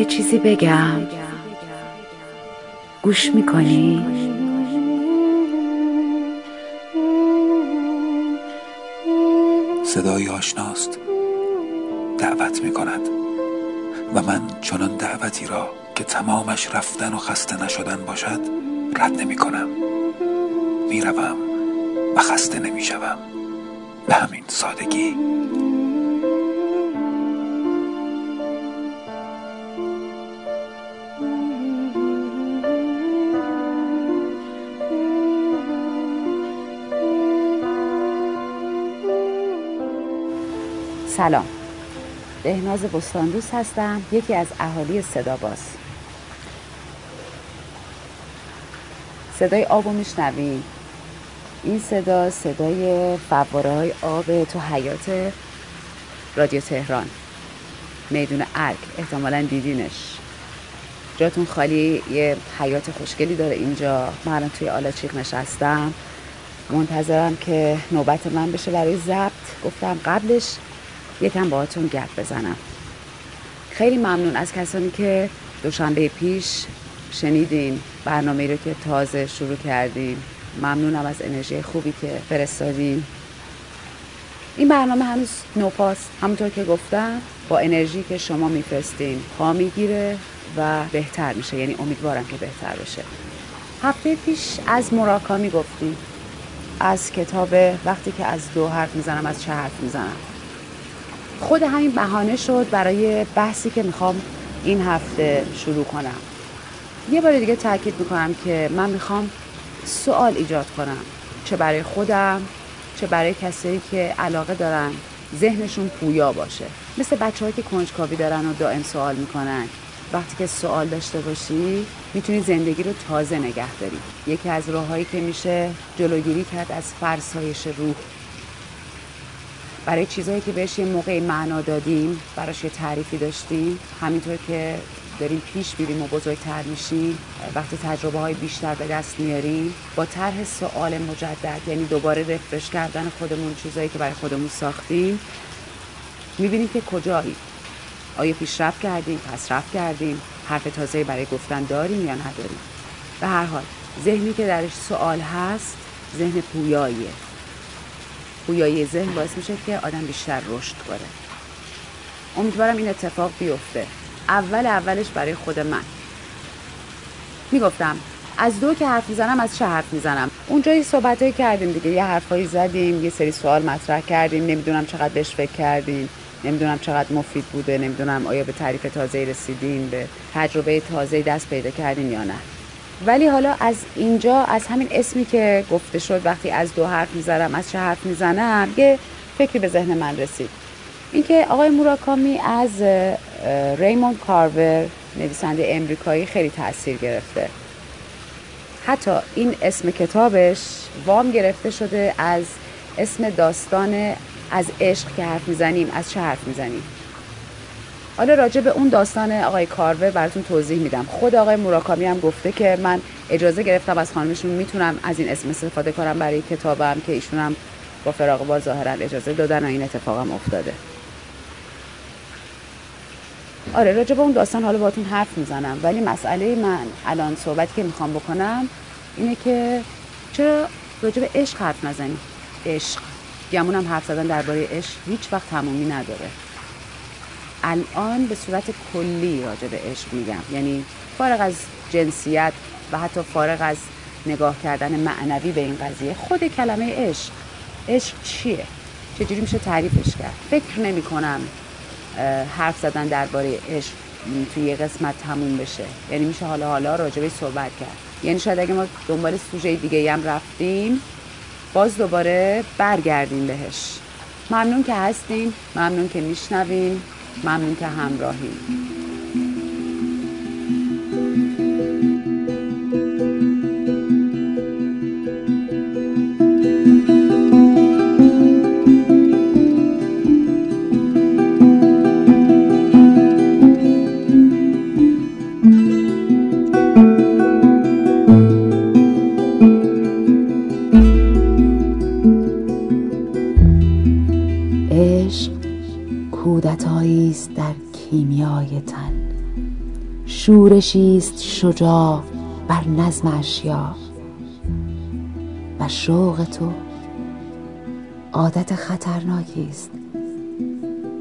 یه چیزی بگم. گوش می‌کنی؟ صدای آشناست. دعوت می کند و من چنان دعوتی را که تمامش رفتن و خسته نشدن باشد رد نمی کنم می روم و خسته نمی شوم به همین سادگی. سلام. بهناز بستاندوس هستم یکی از اهالی صداباز صدای آب رو این صدا صدای فواره های آب تو حیات رادیو تهران. میدون ارک احتمالا دیدینش. جاتون خالی یه حیات خوشگلی داره اینجا. من توی آلاچیق نشستم. منتظرم که نوبت من بشه برای ضبط. گفتم قبلش یکم باهاتون گپ بزنم. خیلی ممنون از کسانی که دوشنبه پیش شنیدین برنامه رو که تازه شروع کردیم ممنونم از انرژی خوبی که فرستادین. این برنامه هنوز نوپاست. همونطور که گفتم با انرژی که شما میفرستین پا می‌گیره و بهتر میشه. یعنی امیدوارم که بهتر بشه. هفته پیش از مراکامی گفتیم از کتاب وقتی که از دو حرف می‌زنم از چه حرف می‌زنم؟ خود همین بهانه شد برای بحثی که می‌خوام این هفته شروع کنم. یه بار دیگه تاکید می‌کنم که من می‌خوام سوال ایجاد کنم. چه برای خودم چه برای کسایی که علاقه دارن ذهنشون پویا باشه. مثل بچه که کنجکاوی دارن و دائم سوال می‌کنن. وقتی که سوال داشته باشی می‌تونی زندگی رو تازه نگه داری. یکی از راههایی که میشه جلوگیری کرد از فرسایش روح. برای چیزهایی که بهش یه موقعی معنا دادیم براش یه تعریفی داشتیم. همینطور که داریم پیش میریم و بزرگتر میشیم وقتی تجربه های بیشتر به دست میاریم با طرح سوال مجدد یعنی دوباره رفرش کردن خودمون چیزهایی که برای خودمون ساختیم می‌بینیم که کجایی. آیا پیشرفت کردیم پسرفت کردیم حرف تازه برای گفتن داریم یا نداریم؟ به هر حال ذهنی که درش سوال هست ذهن پویاییه. پویایی ذهن باعث میشه که آدم بیشتر رشد کنه. امیدوارم این اتفاق بیفته. اول اولش برای خود من. می‌گفتم از دو که حرف می‌زنم از چه حرف می‌زنم؟ اونجا یه صحبتهایی کردیم دیگه یه حرفایی زدیم یه سری سوال مطرح کردیم. نمی‌دونم چقدر بهش فکر کردیم. نمی‌دونم چقدر مفید بوده. نمی‌دونم آیا به تعریف تازه رسیدیم به تجربه تازه دست پیدا کردیم یا نه. ولی حالا از اینجا از همین اسمی که گفته شد وقتی از دو حرف می‌زنم از چه حرف می‌زنم یه فکری به ذهن من رسید. اینکه آقای موراکامی از ریموند کارور نویسنده امریکایی خیلی تاثیر گرفته. حتی این اسم کتابش وام گرفته شده از اسم داستان از عشق که حرف می‌زنیم از چه حرف می‌زنیم. حالا راجع به اون داستان آقای کارور براتون توضیح میدم. خود آقای موراکامی هم گفته که من اجازه گرفتم از خانمشون می‌تونم از این اسم استفاده کنم برای کتابم که ایشون هم با فراغ با ظاهرا اجازه دادن و این اتفاقم افتاده. آره راجع به اون داستان حالا باتون حرف می‌زنم. ولی مسئله من الان صحبتی که می‌خوام بکنم اینه که چرا راجع به عشق حرف نزنی؟ عشق. گمون هم حرف زدن درباره عشق هیچ وقت تمومی نداره. الان به صورت کلی راجع به عشق میگم. یعنی فارغ از جنسیت و حتی فارغ از نگاه کردن معنوی به این قضیه خود کلمه عشق عشق چیه؟ چجوری میشه تعریفش کرد؟ فکر نمی کنم حرف زدن درباره عشق توی یه قسمت تموم بشه. یعنی میشه حالا حالا راجع به صحبت کرد. یعنی شاید اگه ما دنبال سوژه دیگه هم رفتیم باز دوباره برگردیم بهش. ممنون که هستین ممنون که میشنوین. ممنون که همراهیم شورشی است شجاع بر نظم اشیا و شوق تو عادت خطرناکی است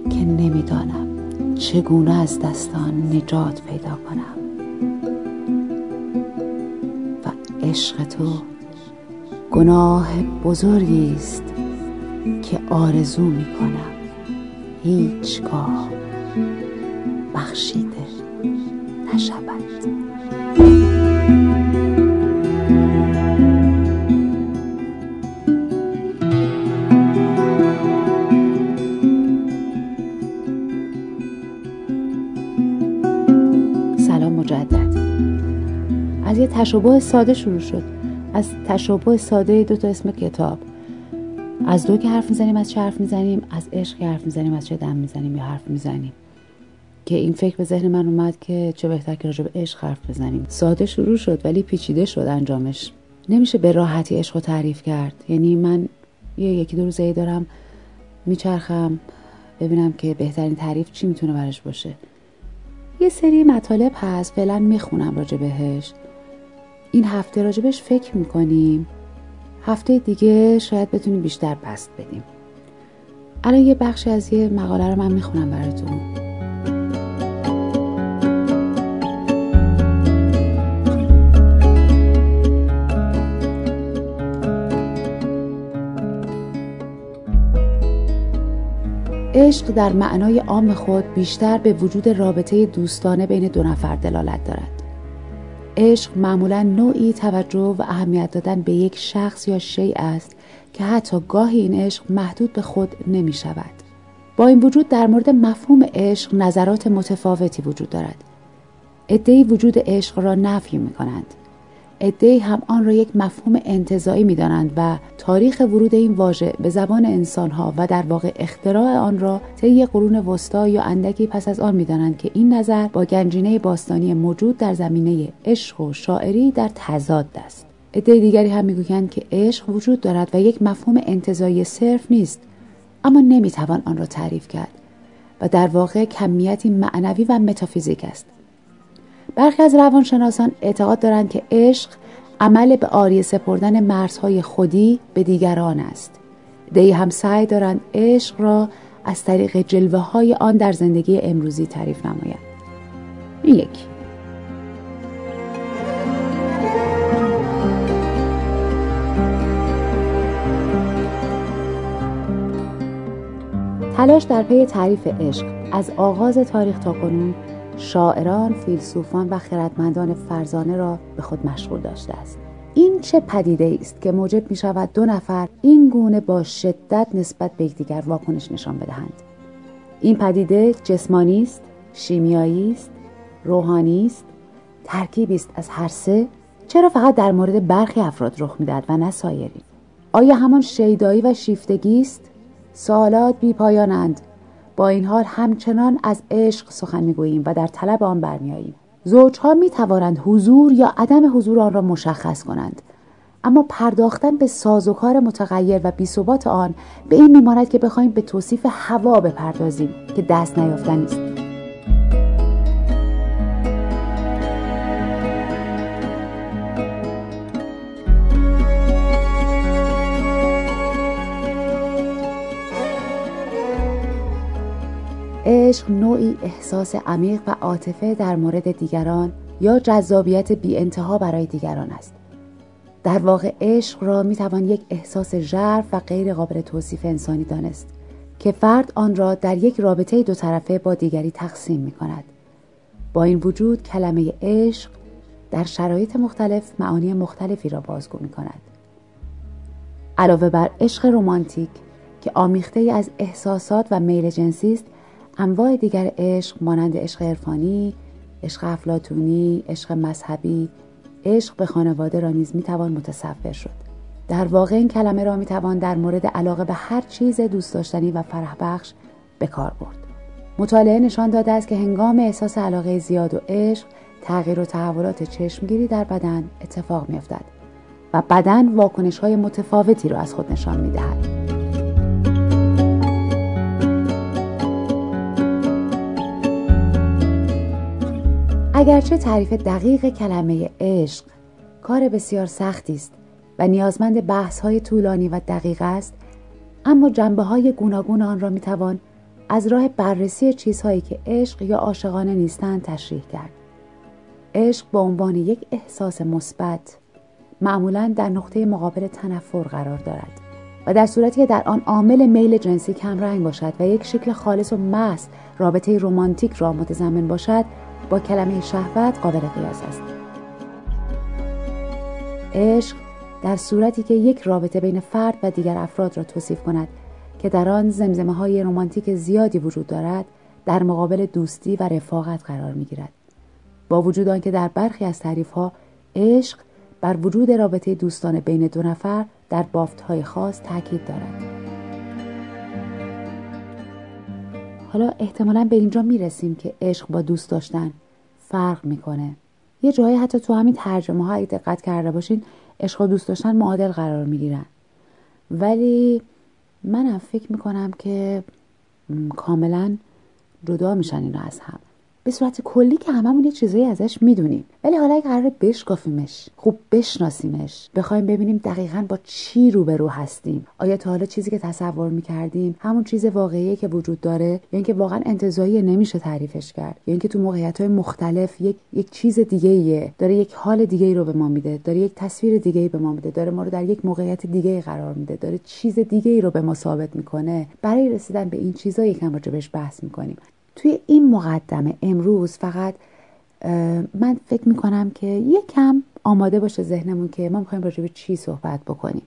که نمی‌دانم چگونه از دستان نجات پیدا کنم. و عشق تو گناه بزرگی است که آرزو می کنم هیچگاه بخشیده تشابه ساده شروع شد. از تشابه ساده دو تا اسم کتاب. از دو که حرف می‌زنیم از چه حرف می‌زنیم؟ از عشق که حرف می‌زنیم از چه دم می‌زنیم یا حرف می‌زنیم. که این فکر به ذهن من اومد که چه بهتر که راجع به عشق حرف بزنیم. ساده شروع شد ولی پیچیده شد انجامش. نمیشه به راحتی عشق رو تعریف کرد. یعنی من یه یکی دو روزه دارم میچرخم ببینم که بهترین تعریف چی می‌تونه براش باشه. یه سری مطالب هست فعلا می‌خونم راجع بهش. این هفته راجبش فکر می‌کنیم. هفته دیگه شاید بتونیم بیشتر بست بدیم. الان یه بخش از یه مقاله رو من می‌خونم براتون. عشق در معنای عام خود بیشتر به وجود رابطه دوستانه بین دو نفر دلالت دارد. عشق معمولا نوعی توجه و اهمیت دادن به یک شخص یا شیء است که حتی گاهی این عشق محدود به خود نمی شود. با این وجود در مورد مفهوم عشق نظرات متفاوتی وجود دارد. ادهی وجود عشق را نفی می کنند. ادهی هم آن را یک مفهوم انتظایی می دانند و تاریخ ورود این واژه به زبان انسانها و در واقع اختراع آن را طی قرون وسطا یا اندکی پس از آن می دانند که این نظر با گنجینه باستانی موجود در زمینه عشق و شاعری در تضاد است. عده دیگری هم می‌گویند که عشق وجود دارد و یک مفهوم انتظایی صرف نیست اما نمی‌توان آن را تعریف کرد و در واقع کمیتی معنوی و متافیزیک است برخی از روانشناسان اعتقاد دارند که عشق عمل به آریه سپردن مرزهای خودی به دیگران است. دی هم سعی دارند عشق را از طریق جلوه های آن در زندگی امروزی تعریف نمایند. این یکی. تلاش در پی تعریف عشق از آغاز تاریخ تا کنون شاعران، فیلسوفان و خردمندان فرزانه را به خود مشغول داشته است. این چه پدیده است که موجب می شود دو نفر این گونه با شدت نسبت به یکدیگر واکنش نشان بدهند. این پدیده جسمانی است، شیمیایی است، روحانی است، ترکیبی است از هر سه چرا فقط در مورد برخی افراد رخ می‌دهد و نه سایرین آیا همان شیدایی و شیفتگی است سوالات بی پایانند با این حال همچنان از عشق سخن می‌گوییم و در طلب آن برمیاییم زوجها می توانند حضور یا عدم حضور آن را مشخص کنند. اما پرداختن به سازوکار متغیر و بیثبات آن به این میماند که بخواهیم به توصیف هوا بپردازیم که دست نیافتن است عشق نوعی احساس عمیق و عاطفه در مورد دیگران یا جذابیت بی انتها برای دیگران است. در واقع عشق را می توان یک احساس ژرف و غیر قابل توصیف انسانی دانست که فرد آن را در یک رابطه دو طرفه با دیگری تقسیم می کند. با این وجود کلمه عشق در شرایط مختلف معانی مختلفی را بازگو می کند. علاوه بر عشق رمانتیک که آمیخته از احساسات و میل جنسی است انواع دیگر عشق مانند عشق عرفانی، عشق افلاتونی، عشق مذهبی، عشق به خانواده را نیز می‌توان متصور شد. در واقع این کلمه را می‌توان در مورد علاقه به هر چیز دوست داشتنی و فرح بخش به کار برد. مطالعه نشان داده است که هنگام احساس علاقه زیاد و عشق تغییر و تحولات چشمگیری در بدن اتفاق میافتد و بدن واکنش های متفاوتی را از خود نشان می‌دهد. اگرچه تعریف دقیق کلمه عشق کار بسیار سختی است و نیازمند بحث های طولانی و دقیق است اما جنبه های گوناگون آن را می‌توان از راه بررسی چیزهایی که عشق یا عاشقانه نیستند تشریح کرد. عشق به عنوان یک احساس مثبت معمولا در نقطه مقابل تنفر قرار دارد و در صورتی که در آن عامل میل جنسی کمرنگ باشد و یک شکل خالص و محض رابطه رمانتیک را متضمن باشد با کلمه شهوت قابل قیاس است عشق در صورتی که یک رابطه بین فرد و دیگر افراد را توصیف کند که در آن زمزمه های رمانتیک زیادی وجود دارد در مقابل دوستی و رفاقت قرار می گیرد. با وجود آنکه در برخی از تعریف ها عشق بر وجود رابطه دوستانه بین دو نفر در بافت های خاص تاکید دارد. حالا احتمالا به اینجا می رسیم که عشق با دوست داشتن فرق می‌کنه. یه جایی حتی تو همین ترجمه ها دقت کرده باشین عشق و دوست داشتن معادل قرار می‌گیرن ولی منم فکر می‌کنم که کاملا جدا میشن اینا از هم به صورت کلی که هممون یه چیزایی ازش می‌دونیم. ولی حالا اگه قرار بشکافیمش خوب بشناسیمش بخوایم ببینیم دقیقا با چی روبرو هستیم. آیا تا حالا چیزی که تصور می‌کردیم همون چیز واقعیه که وجود داره؟ یا اینکه واقعا انتظایی نمیشه تعریفش کرد؟ یا اینکه تو موقعیت های مختلف یک یک چیز دیگه ایه داره یک حال دیگه ای رو به ما میده داره یک تصویر دیگه ای به ما میده داره ما رو در یک موقعیت دیگه ای قرار میده داره چیز دیگه ای رو به ما ثابت می‌کنه. برای رسیدن به این چیزا یکم راجبش بحث می‌کنیم. توی این مقدمه امروز فقط من فکر می‌کنم که یکم آماده باشه ذهنمون که ما می‌خوایم راجع به چی صحبت بکنیم.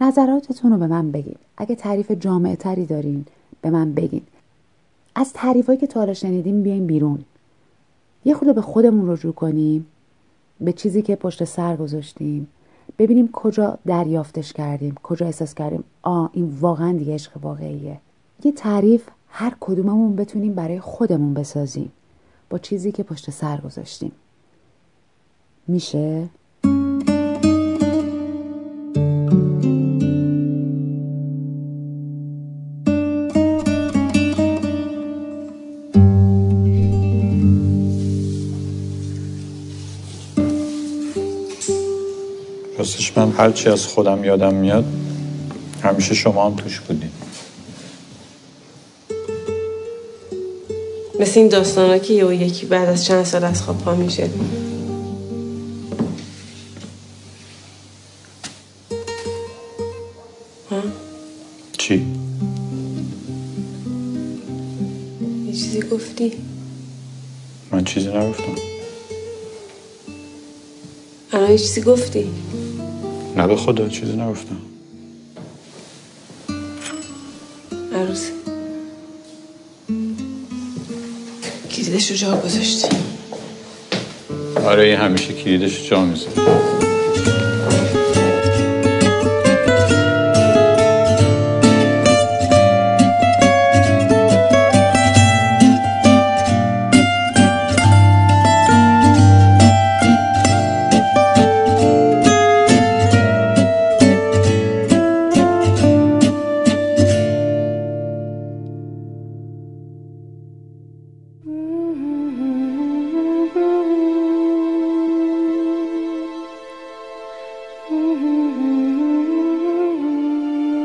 نظراتتون رو به من بگین. اگه تعریف جامعه تری دارین به من بگین. از تعریفایی که تا شنیدیم بیایم بیرون. یه خود به خودمون رجوع کنیم به چیزی که پشت سر گذاشتیم. ببینیم کجا دریافتش کردیم کجا احساس کردیم آ این واقعا دیگه عشق واقعیه. یه تعریف هر کدوممون بتونیم برای خودمون بسازیم. با چیزی که پشت سر گذاشتیم. میشه؟ راستش من هرچی از خودم یادم میاد همیشه شما هم توش بودین مثل این داستان ها که یه یکی بعد از چند سال از خواب پا میشه چی؟ یه چیزی گفتی؟ من چیزی نگفتم الان یه چیزی گفتی؟ نه به خدا چیزی نگفتم عروسی کلیدش رو جا گذاشتی. آره همیشه کلیدش جا می‌ذاره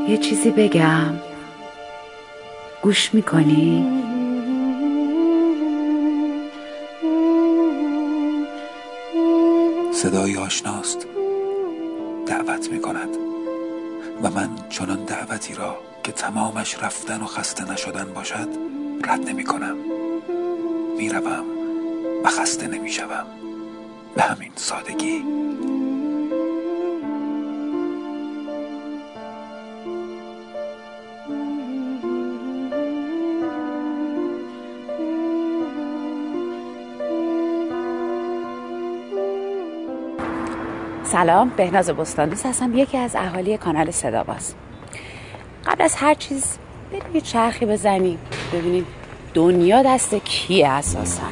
یه چیزی بگم. گوش می‌کنی؟ صدای آشناست. دعوت می کند و من چنان دعوتی را که تمامش رفتن و خسته نشدن باشد رد نمی کنم می روم و خسته نمی شوم به همین سادگی. سلام بهناز بستان دوست هستم. یکی از اهالی کانال صدا باز قبل از هر چیز بریم یه چرخی بزنیم ببینیم دنیا دست کیه اساسا.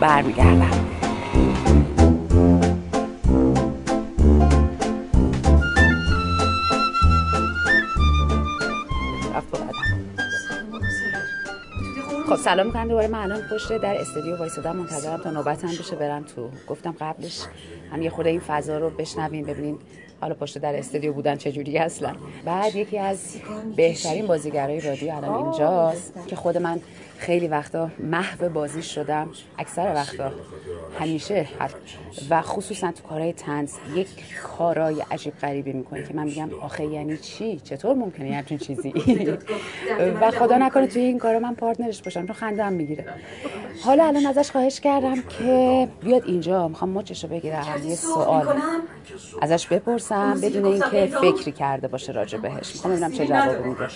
برمیگردم. خب سلام می‌کنم. دوباره من الان پشت در استودیو وایسادم. منتظرم تا نوبتم بشه برم تو. گفتم قبلش هم یه خورده این فضا رو بشنوین ببینین حالا پشت در استودیو بودن چجوری اصلا. بعد یکی از بهترین بازیگرای رادیو الان اینجاست که خود من خیلی وقتا محو بازی شدم اکثر وقتا همیشه و خصوصا تو کارهای تنز یک کارای عجیب غریبی می‌کنه که من میگم آخه یعنی چی؟ چطور ممکنه همچین چیزی؟ و خدا نکنه توی این کارا من پارتنرش باشم چون خندم می‌گیره. حالا الان ازش خواهش کردم که بیاد اینجا. می‌خوام مچشو بگیرم یه سوال ازش بپرسم بدون اینکه فکری کرده باشه راجع بهش. می‌خوام ببینم چه جواب میده.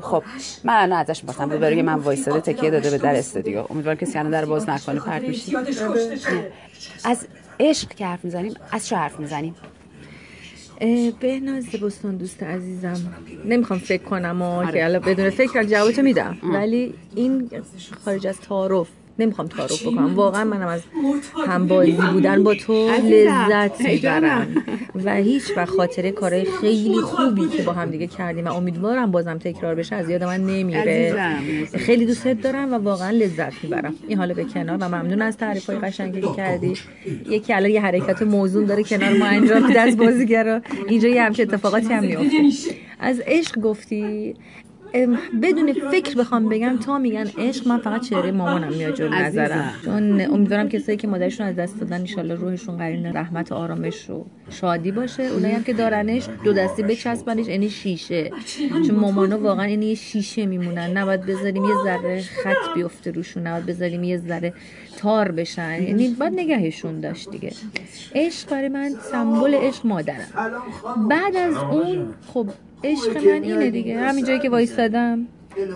خب من الان ازش می‌پرسم. برای من وایساده تکیه داده به در استودیو. امیدوارم کسی الان در باز نکنه. پرت میشی از عشق که حرف می‌زنیم از چه حرف می‌زنیم. بهناز بستون دوست عزیزم. نمی‌خوام فکر کنم و که الان بدون فکر جوابتو میدم. ولی این خارج از تعارف نمی‌خوام تعارف بکنم. واقعا منم از همبازی بودن با تو لذت می‌برم. و هیچ و خاطره کارهای خیلی خوبی که با هم دیگه کردیم و امیدوارم بازم تکرار بشه. از یاد من نمیره. خیلی دوستت دارم و واقعا لذت می‌برم. این حالا به کنار و ممنون از تعریف های قشنگی که کردی. یکی الان یه حرکت موزون داره کنار ما انجام میده از بازیگرا. اینجا یه همچه اتفاقاتی هم میفته از عشق گفتی. بدون فکر بخوام بگم تا میگن عشق من فقط چهره مامانم میاد جلو نظرم. چون امیدوارم کسایی که مادرشون از دست دادن ان روحشون قرین رحمت و آرامش رو شادی باشه. اونایی هم که دارنش دو دستی بچسبنش یعنی شیشه. چون مامانا واقعا این یه شیشه میمونن. نباید بذاریم یه ذره خط بیفته روشون نباید بذاریم یه ذره تار بشن. یعنی باید نگهشون داشت دیگه. عشق برای من سمبل عشق مادرم. بعد از اون خب عشق من اینه دیگه. همین جایی که وایستادم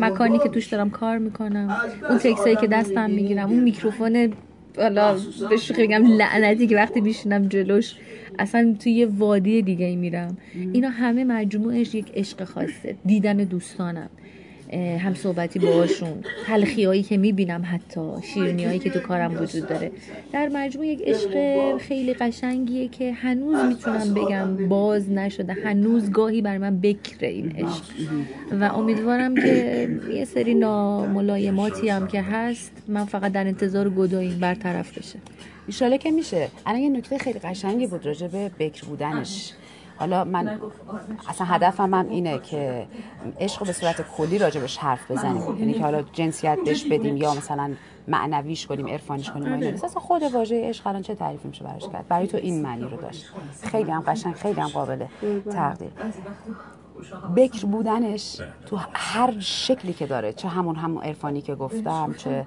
مکانی که توش دارم کار می‌کنم اون تکسایی که دستم می‌گیرم اون میکروفون حالا به شوخی بگم لعنتی که وقتی میشینم جلوش اصلا توی یه وادی دیگه ای میرم. اینا همه مجموعش یک عشق خاصه. دیدن دوستانم. هم صحبتی باهاشون. تلخی که می‌بینم حتی شیرنی هایی که تو کارم وجود داره. در مجموع یک عشق خیلی قشنگیه که هنوز می‌تونم بگم باز نشده. هنوز گاهی بر من بکره این عشق. و امیدوارم که یه سری ناملایماتی هم که هست من فقط در انتظار گدایی برطرف بشه. ایشاله که میشه. الان یه نکته خیلی قشنگی بود راجع به بکر بودنش. حالا من اصلا هدفم هم اینه که عشق به صورت کلی راجبش حرف بزنیم. یعنی که حالا جنسیت بهش بدیم یا مثلا معنویش کنیم عرفانیش کنیم اینا اصلا خود واژه عشق الان چه تعریفی میشه براش کرد؟ برای تو این معنی رو داشت. خیلی هم قشنگ خیلی هم قابل تقدیر بکر بودنش تو هر شکلی که داره چه همون همون عرفانی که گفتم چه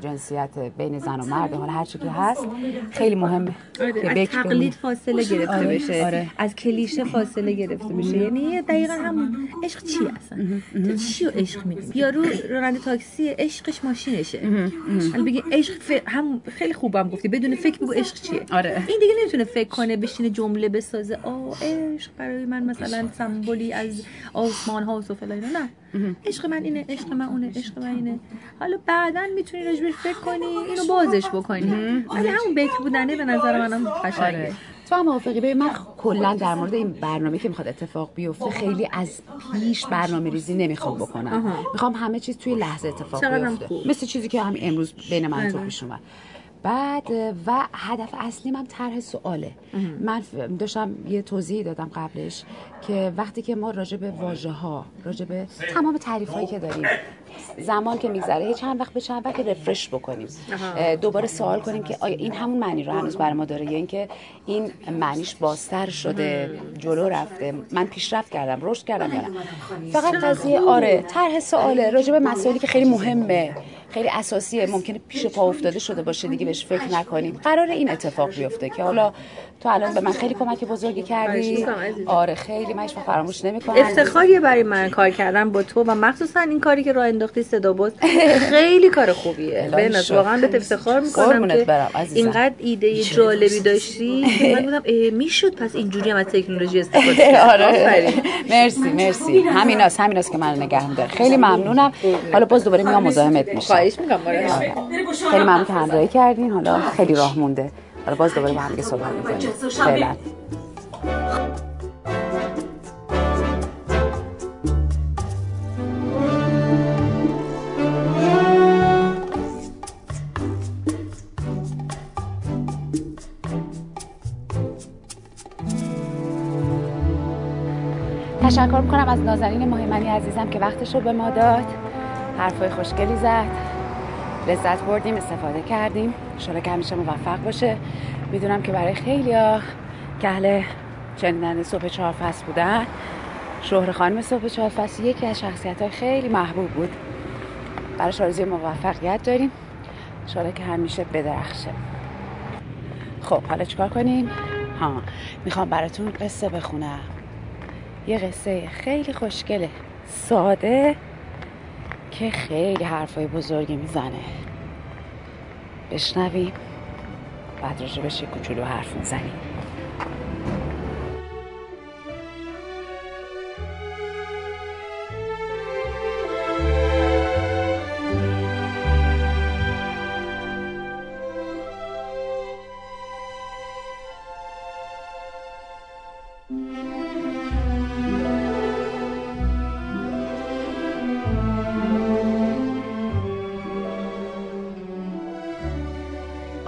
جنسیت بین زن و مرد حالا هر چی که هست خیلی مهمه آره از تقلید فاصله گرفته آره. بشه آره. از کلیشه فاصله گرفته بشه یعنی دقیقا هم عشق چی اصلا؟ تو چی رو عشق می‌دونی یارو راننده تاکسی عشقش ماشینشه. حالا بگی عشق ف... هم خیلی خوبم گفتی. بدون فکر بگو عشق چیه. آره. این دیگه نمی‌تونه فکر کنه بشینه جمله بسازه. آ عشق برای من مثلا سمبولی از آسمان ها و سفلا نه. عشق من اینه عشق من اونه عشق من اینه. حالا بعدا می‌تونی راجبش فکر کنی اینو بازش بکنی. ولی همون بکر بودنه به نظر منم قشنگه. آره. تو هم موافقی؟ به من کلا در مورد این برنامه که می‌خواد اتفاق بیفته خیلی از پیش برنامه ریزی نمی‌خوام بکنم. می‌خوام همه چیز توی لحظه اتفاق بیفته. مثل چیزی که همین امروز بین من تو آره. پیش اومد. بعد و هدف اصلی من طرح سواله. من داشتم یه توضیح دادم قبلش که وقتی که ما راجع به واژه ها راجع به تمام تعریف هایی که داریم زمان که میگذره چند وقت به چند وقت رفرش بکنیم. دوباره سوال کنیم که آیا این همون معنی رو هنوز برای ما داره یا اینکه این معنیش بازتر شده جلو رفته. من پیشرفت کردم رشد کردم یا فقط قضیه آره طرح سواله راجع به مسائلی که خیلی مهمه خیلی اساسیه ممکنه پیش پا افتاده شده باشه دیگه بهش فکر نکنیم. قرار این اتفاق بیفته که حالا تو الان به من خیلی کمک بزرگی کردی. آره خیلی من فراموش نمی‌کنم. افتخاریه برای من کار کردن با تو و مخصوصا این کاری که راه انداختی صدا باز. خیلی کار خوبیه. به واقعا به افتخار می‌کنم که اینقدر ایده جالبی داشتی من بودم می‌شد پس اینجوری هم از تکنولوژی استفاده آره. مرسی مرسی. همیناست همیناست که من نگه میداره خیلی ممنونم. حالا باز دوباره میام مزاحمت میشم. خواهش می‌کنم خیلی ممنون که همراهی کردین. حالا خیلی راه مونده. حالا باز دوباره با هم صحبت می‌کنیم. فعلا تشکر می‌کنم از نازنین مهمنی عزیزم که وقتش رو به ما داد. حرفای خوشگلی زد. لذت بردیم استفاده کردیم. شده که همیشه موفق باشه. می‌دونم که برای خیلی ها که اهل صبح چهار فصل بودن. شهر خانم صبح چهار فصل یکی از شخصیت های خیلی محبوب بود. برای آرزوی موفقیت داریم. شده که همیشه بدرخشه. خب حالا چیکار کنیم؟ ها می‌خوام براتون قصه بخونم. یه قصه خیلی خوشگله. ساده که خیلی حرفای بزرگی می‌زنه. بشنویم. بعد راجع بشه کوچولو حرف می‌زنیم.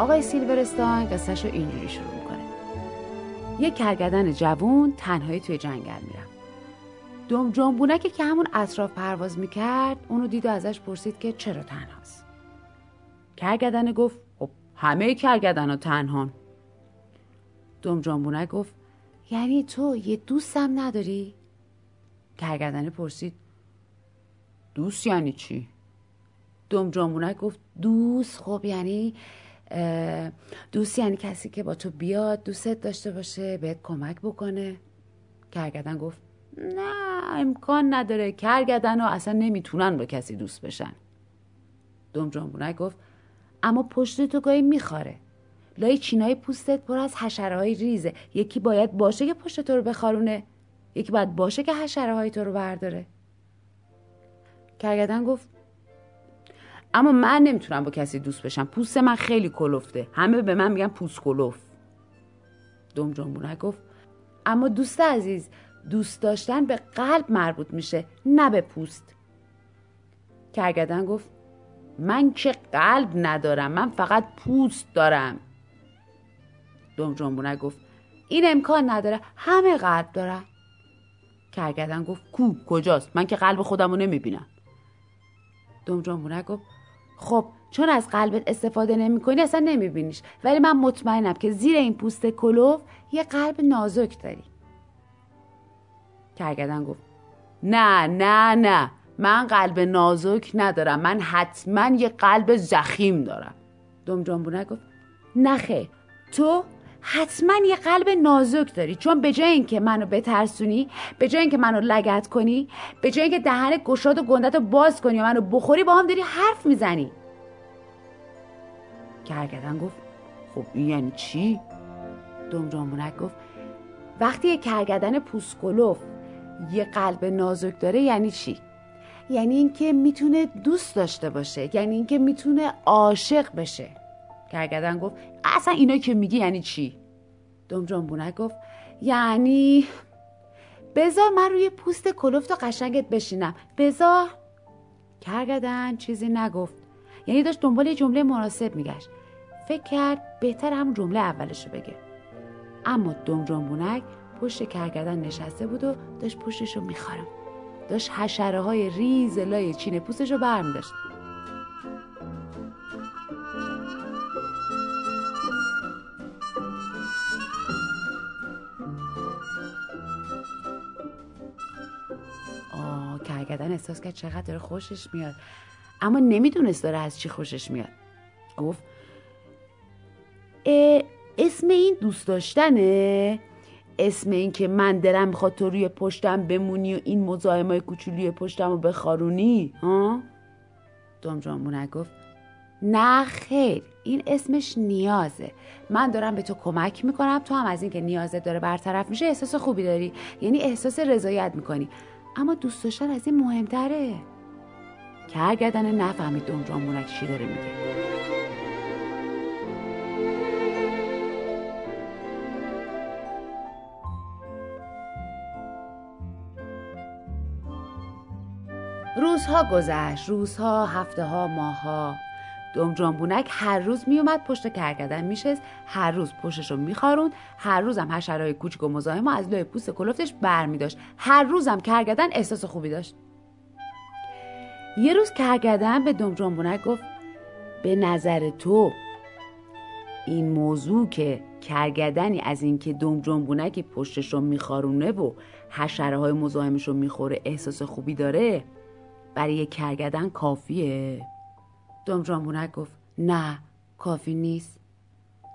آقای سیلورستان قصهش رو اینجوری شروع می‌کنه یک کرگدن جوون تنهایی توی جنگل میرم دوم جنبونکی که همون اطراف پرواز می‌کرد اونو دید و ازش پرسید که چرا تنهاست کرگدن گفت خب همه کرگدن ها تنهان دوم جنبونک گفت یعنی تو یه دوستم نداری؟ کرگدن پرسید دوست یعنی چی؟ دوم جنبونک گفت دوست خب یعنی دوست یعنی کسی که با تو بیاد دوستت داشته باشه بهت کمک بکنه. کرگدن گفت نه امکان نداره. کرگدن ها اصلا نمی‌تونن با کسی دوست بشن. دوم جنبونک گفت اما پشت تو گاهی میخاره. لای چینای پوستت پر از حشره های ریزه. یکی باید باشه که پشت تو رو بخارونه. یکی باید باشه که حشره های تو رو برداره. کرگدن گفت اما من نمی‌تونم با کسی دوست بشم. پوست من خیلی کلفته. همه به من میگن پوست کلوف دوم جنبونک گفت اما دوست عزیز دوست داشتن به قلب مربوط میشه نه به پوست. کرگدن گفت من که قلب ندارم من فقط پوست دارم. دوم جنبونک گفت این امکان نداره همه قلب دارن. کرگدن گفت کو کجاست؟ من که قلب خودم رو نمی‌بینم. دوم جنبونک گفت خب چون از قلبت استفاده نمی کنی اصلا نمیبینیش. ولی من مطمئنم که زیر این پوست کلوف یه قلب نازک داری. کرگدن گفت نه نه نه. من قلب نازک ندارم. من حتما یه قلب زخیم دارم. دوم جنبونه گفت نه تو حتما یه قلب نازک داری چون به جای اینکه منو بترسونی به جای اینکه منو لگت کنی به جای اینکه دهن گشاد و گندت رو باز کنی و منو بخوری با هم داری حرف می‌زنی کرگدن گفت خب این یعنی چی؟ دوم جانبونک گفت وقتی یه کرگدن پوسکلوف یه قلب نازک داره یعنی چی؟ یعنی اینکه می‌تونه دوست داشته باشه یعنی اینکه می‌تونه عاشق بشه کرگدن گفت اصلا اینا که میگی یعنی چی؟ جنبونک گفت یعنی بذار من روی پوست کلفت و قشنگت بشینم. بذار. کرگدن چیزی نگفت. یعنی داشت دنبال یه جمله مناسب میگشت. فکر کرد بهتر همون جمله اولشو بگه. اما جنبونک پشت کرگدن نشسته بود و داشت پشتشو میخارم داشت حشره های ریز لای چین پوستش رو برمی احساس کرد چقدر داره خوشش میاد. اما نمی‌دونست داره از چی خوشش میاد. گفت اسم این دوست داشتنه؟ اسم این که من دلم می‌خواد تو روی پشتم بمونی و این مزاحمای کوچولی پشتم رو بخارونی؟ ها؟ دوم جان گفت نه خیر این اسمش نیازه. من دارم به تو کمک می‌کنم تو هم از اینکه نیازت داره برطرف میشه احساس خوبی داری. یعنی احساس رضایت می‌کنی. اما دوست داشتن از این مهمتره. کرگدن نفهمید دونجان مونک چی داره میگه. روزها گذشت روزها هفته ها ماه ها دم جانبونک هر روز میومد پشت کرگدن میشست هر روز پشتش رو میخاروند هر روزم حشرهای کوچک و مزاحم از لای پوست کلفتش برمیداشت. هر روزم کرگدن احساس خوبی داشت. یه روز کرگدن به دم جانبونک گفت به نظر تو این موضوع که کرگدنی از اینکه دم جنبونکی پشتش رو میخارونه و حشره های مزاحمش رو می‌خوره احساس خوبی داره برای کرگدن کافیه؟ دم جنبونک گفت نه کافی نیست.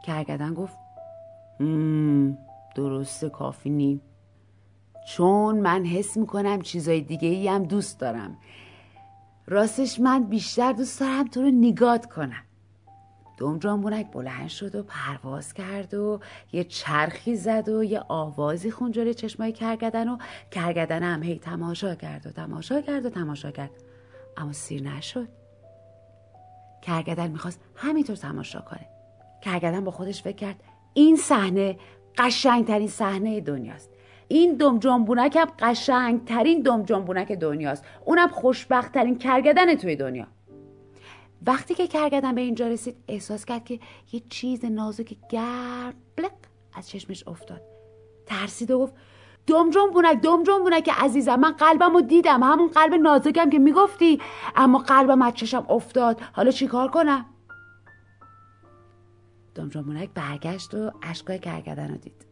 کرگدن گفت مم درسته کافی نیم. چون من حس می‌کنم چیزای دیگه ای هم دوست دارم. راستش من بیشتر دوست دارم تو رو نگات کنم. دوم جانبونک بلند شد و پرواز کرد و یه چرخی زد و یه آوازی خون جلوی چشمای کرگدن و کرگدن هم هی تماشا کرد و تماشا کرد و تماشا کرد. اما سیر نشد. کرگدن می‌خواست همینطور تماشا کنه. کرگدن با خودش فکر کرد این صحنه قشنگترین صحنه دنیاست. این دم جنبونک هم قشنگترین دم جنبونک دنیاست. اونم خوشبختترین کرگدن توی دنیا. وقتی که کرگدن به اینجا رسید احساس کرد که یه چیز نازک گرم بلق از چشمش افتاد. ترسید و گفت دم جنبونک دم جنبونک عزیزم من قلبم رو دیدم. همون قلب نازکم که می‌گفتی. اما قلبم از چشم افتاد. حالا چیکار کنم؟ دم جنبونک برگشت و اشکای کرگدن رو دید.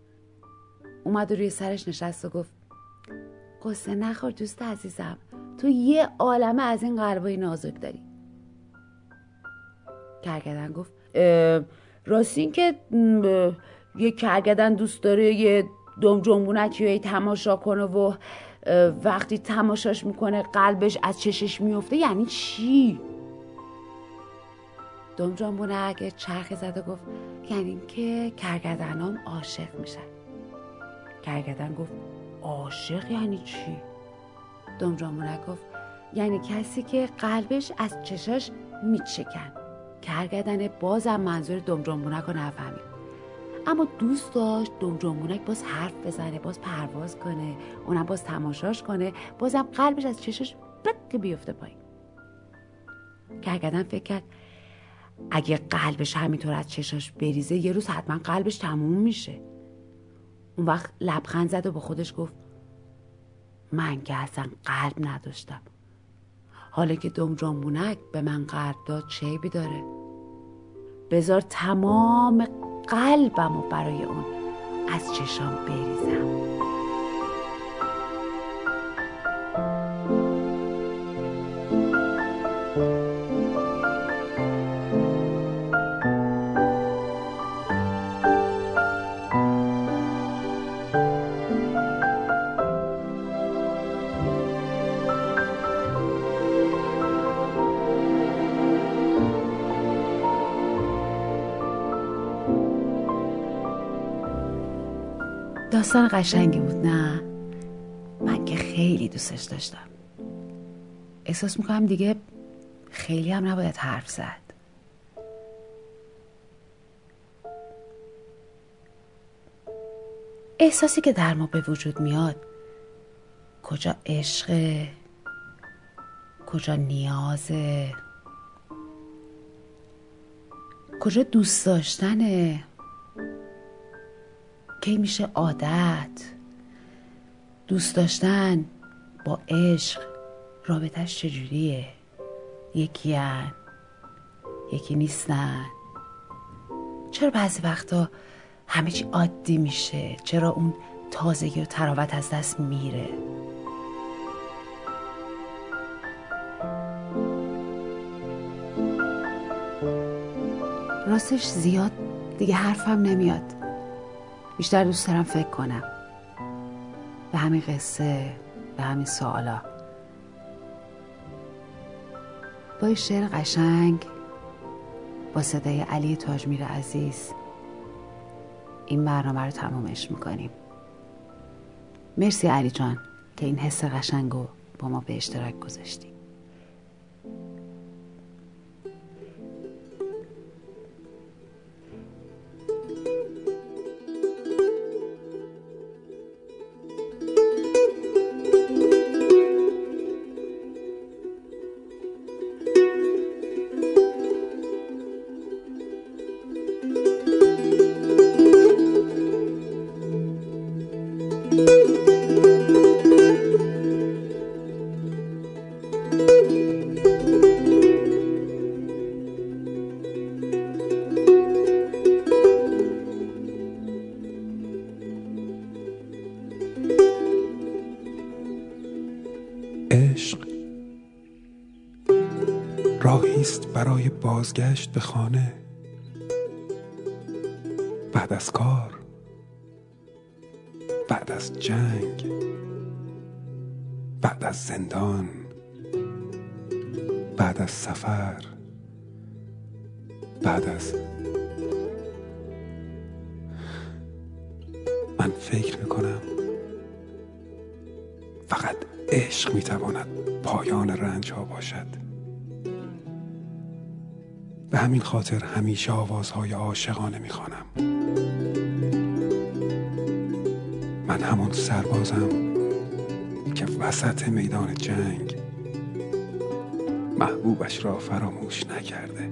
اومد روی سرش نشست و گفت قصه نخور دوست عزیزم. تو یه عالمه از این قلبای نازک داری. کرگدن گفت راست این که یه کرگدن دوست داره یه جنبونکی تماشا کنه و وقتی تماشاش می‌کنه قلبش از چشش میفته یعنی چی؟ دم جنبونک چرخ زد و گفت یعنی که کرگدنام عاشق میشن کرگدن گفت عاشق یعنی چی؟ دم جنبونک گفت یعنی کسی که قلبش از چشاش میچکن کرگدن بازم منظور دم جنبونک رو نفهمید اما دوست داشت دم باز حرف بزنه باز پرواز کنه اونم باز تماشاش کنه بازم قلبش از چشش بک بیفته پایین. کرگدن فکر کرد اگه قلبش همینطور از چشاش بریزه یه روز حتما قلبش تموم میشه. اون وقت لبخند زد و با خودش گفت من که اصلا قلب نداشتم. حالا که دم جنبونک به من قلب داد چه داره بذار تمام قلبم و برای اون از چشام بریزم. داستان قشنگی بود نه. من که خیلی دوستش داشتم. احساس می‌کنم دیگه خیلی هم نباید حرف زد. احساسی که در ما به وجود میاد کجا عشق کجا نیازه کجا دوست داشتنه. کی میشه عادت؟ دوست داشتن با عشق رابطهش چجوریه؟ یکی هن یکی نیستن. چرا بعضی وقتا همه چی عادی میشه؟ چرا اون تازگی و تراوت از دست میره؟ راستش زیاد دیگه حرفم نمیاد. بیشتر دوست دارم فکر کنم. به همین قصه به همین سوالا. با شعر قشنگ با صدای علی تاجمیر عزیز این برنامه رو تمامش می‌کنیم. مرسی علی جان که این حس قشنگ رو با ما به اشتراک گذاشتی. برای بازگشت به خانه. بعد از کار بعد از جنگ بعد از زندان بعد از سفر بعد از من فکر می‌کنم فقط عشق می‌تواند پایان رنج ها باشد. به همین خاطر همیشه آوازهای عاشقانه می‌خوانم. من همون سربازم که وسط میدان جنگ محبوبش را فراموش نکرده.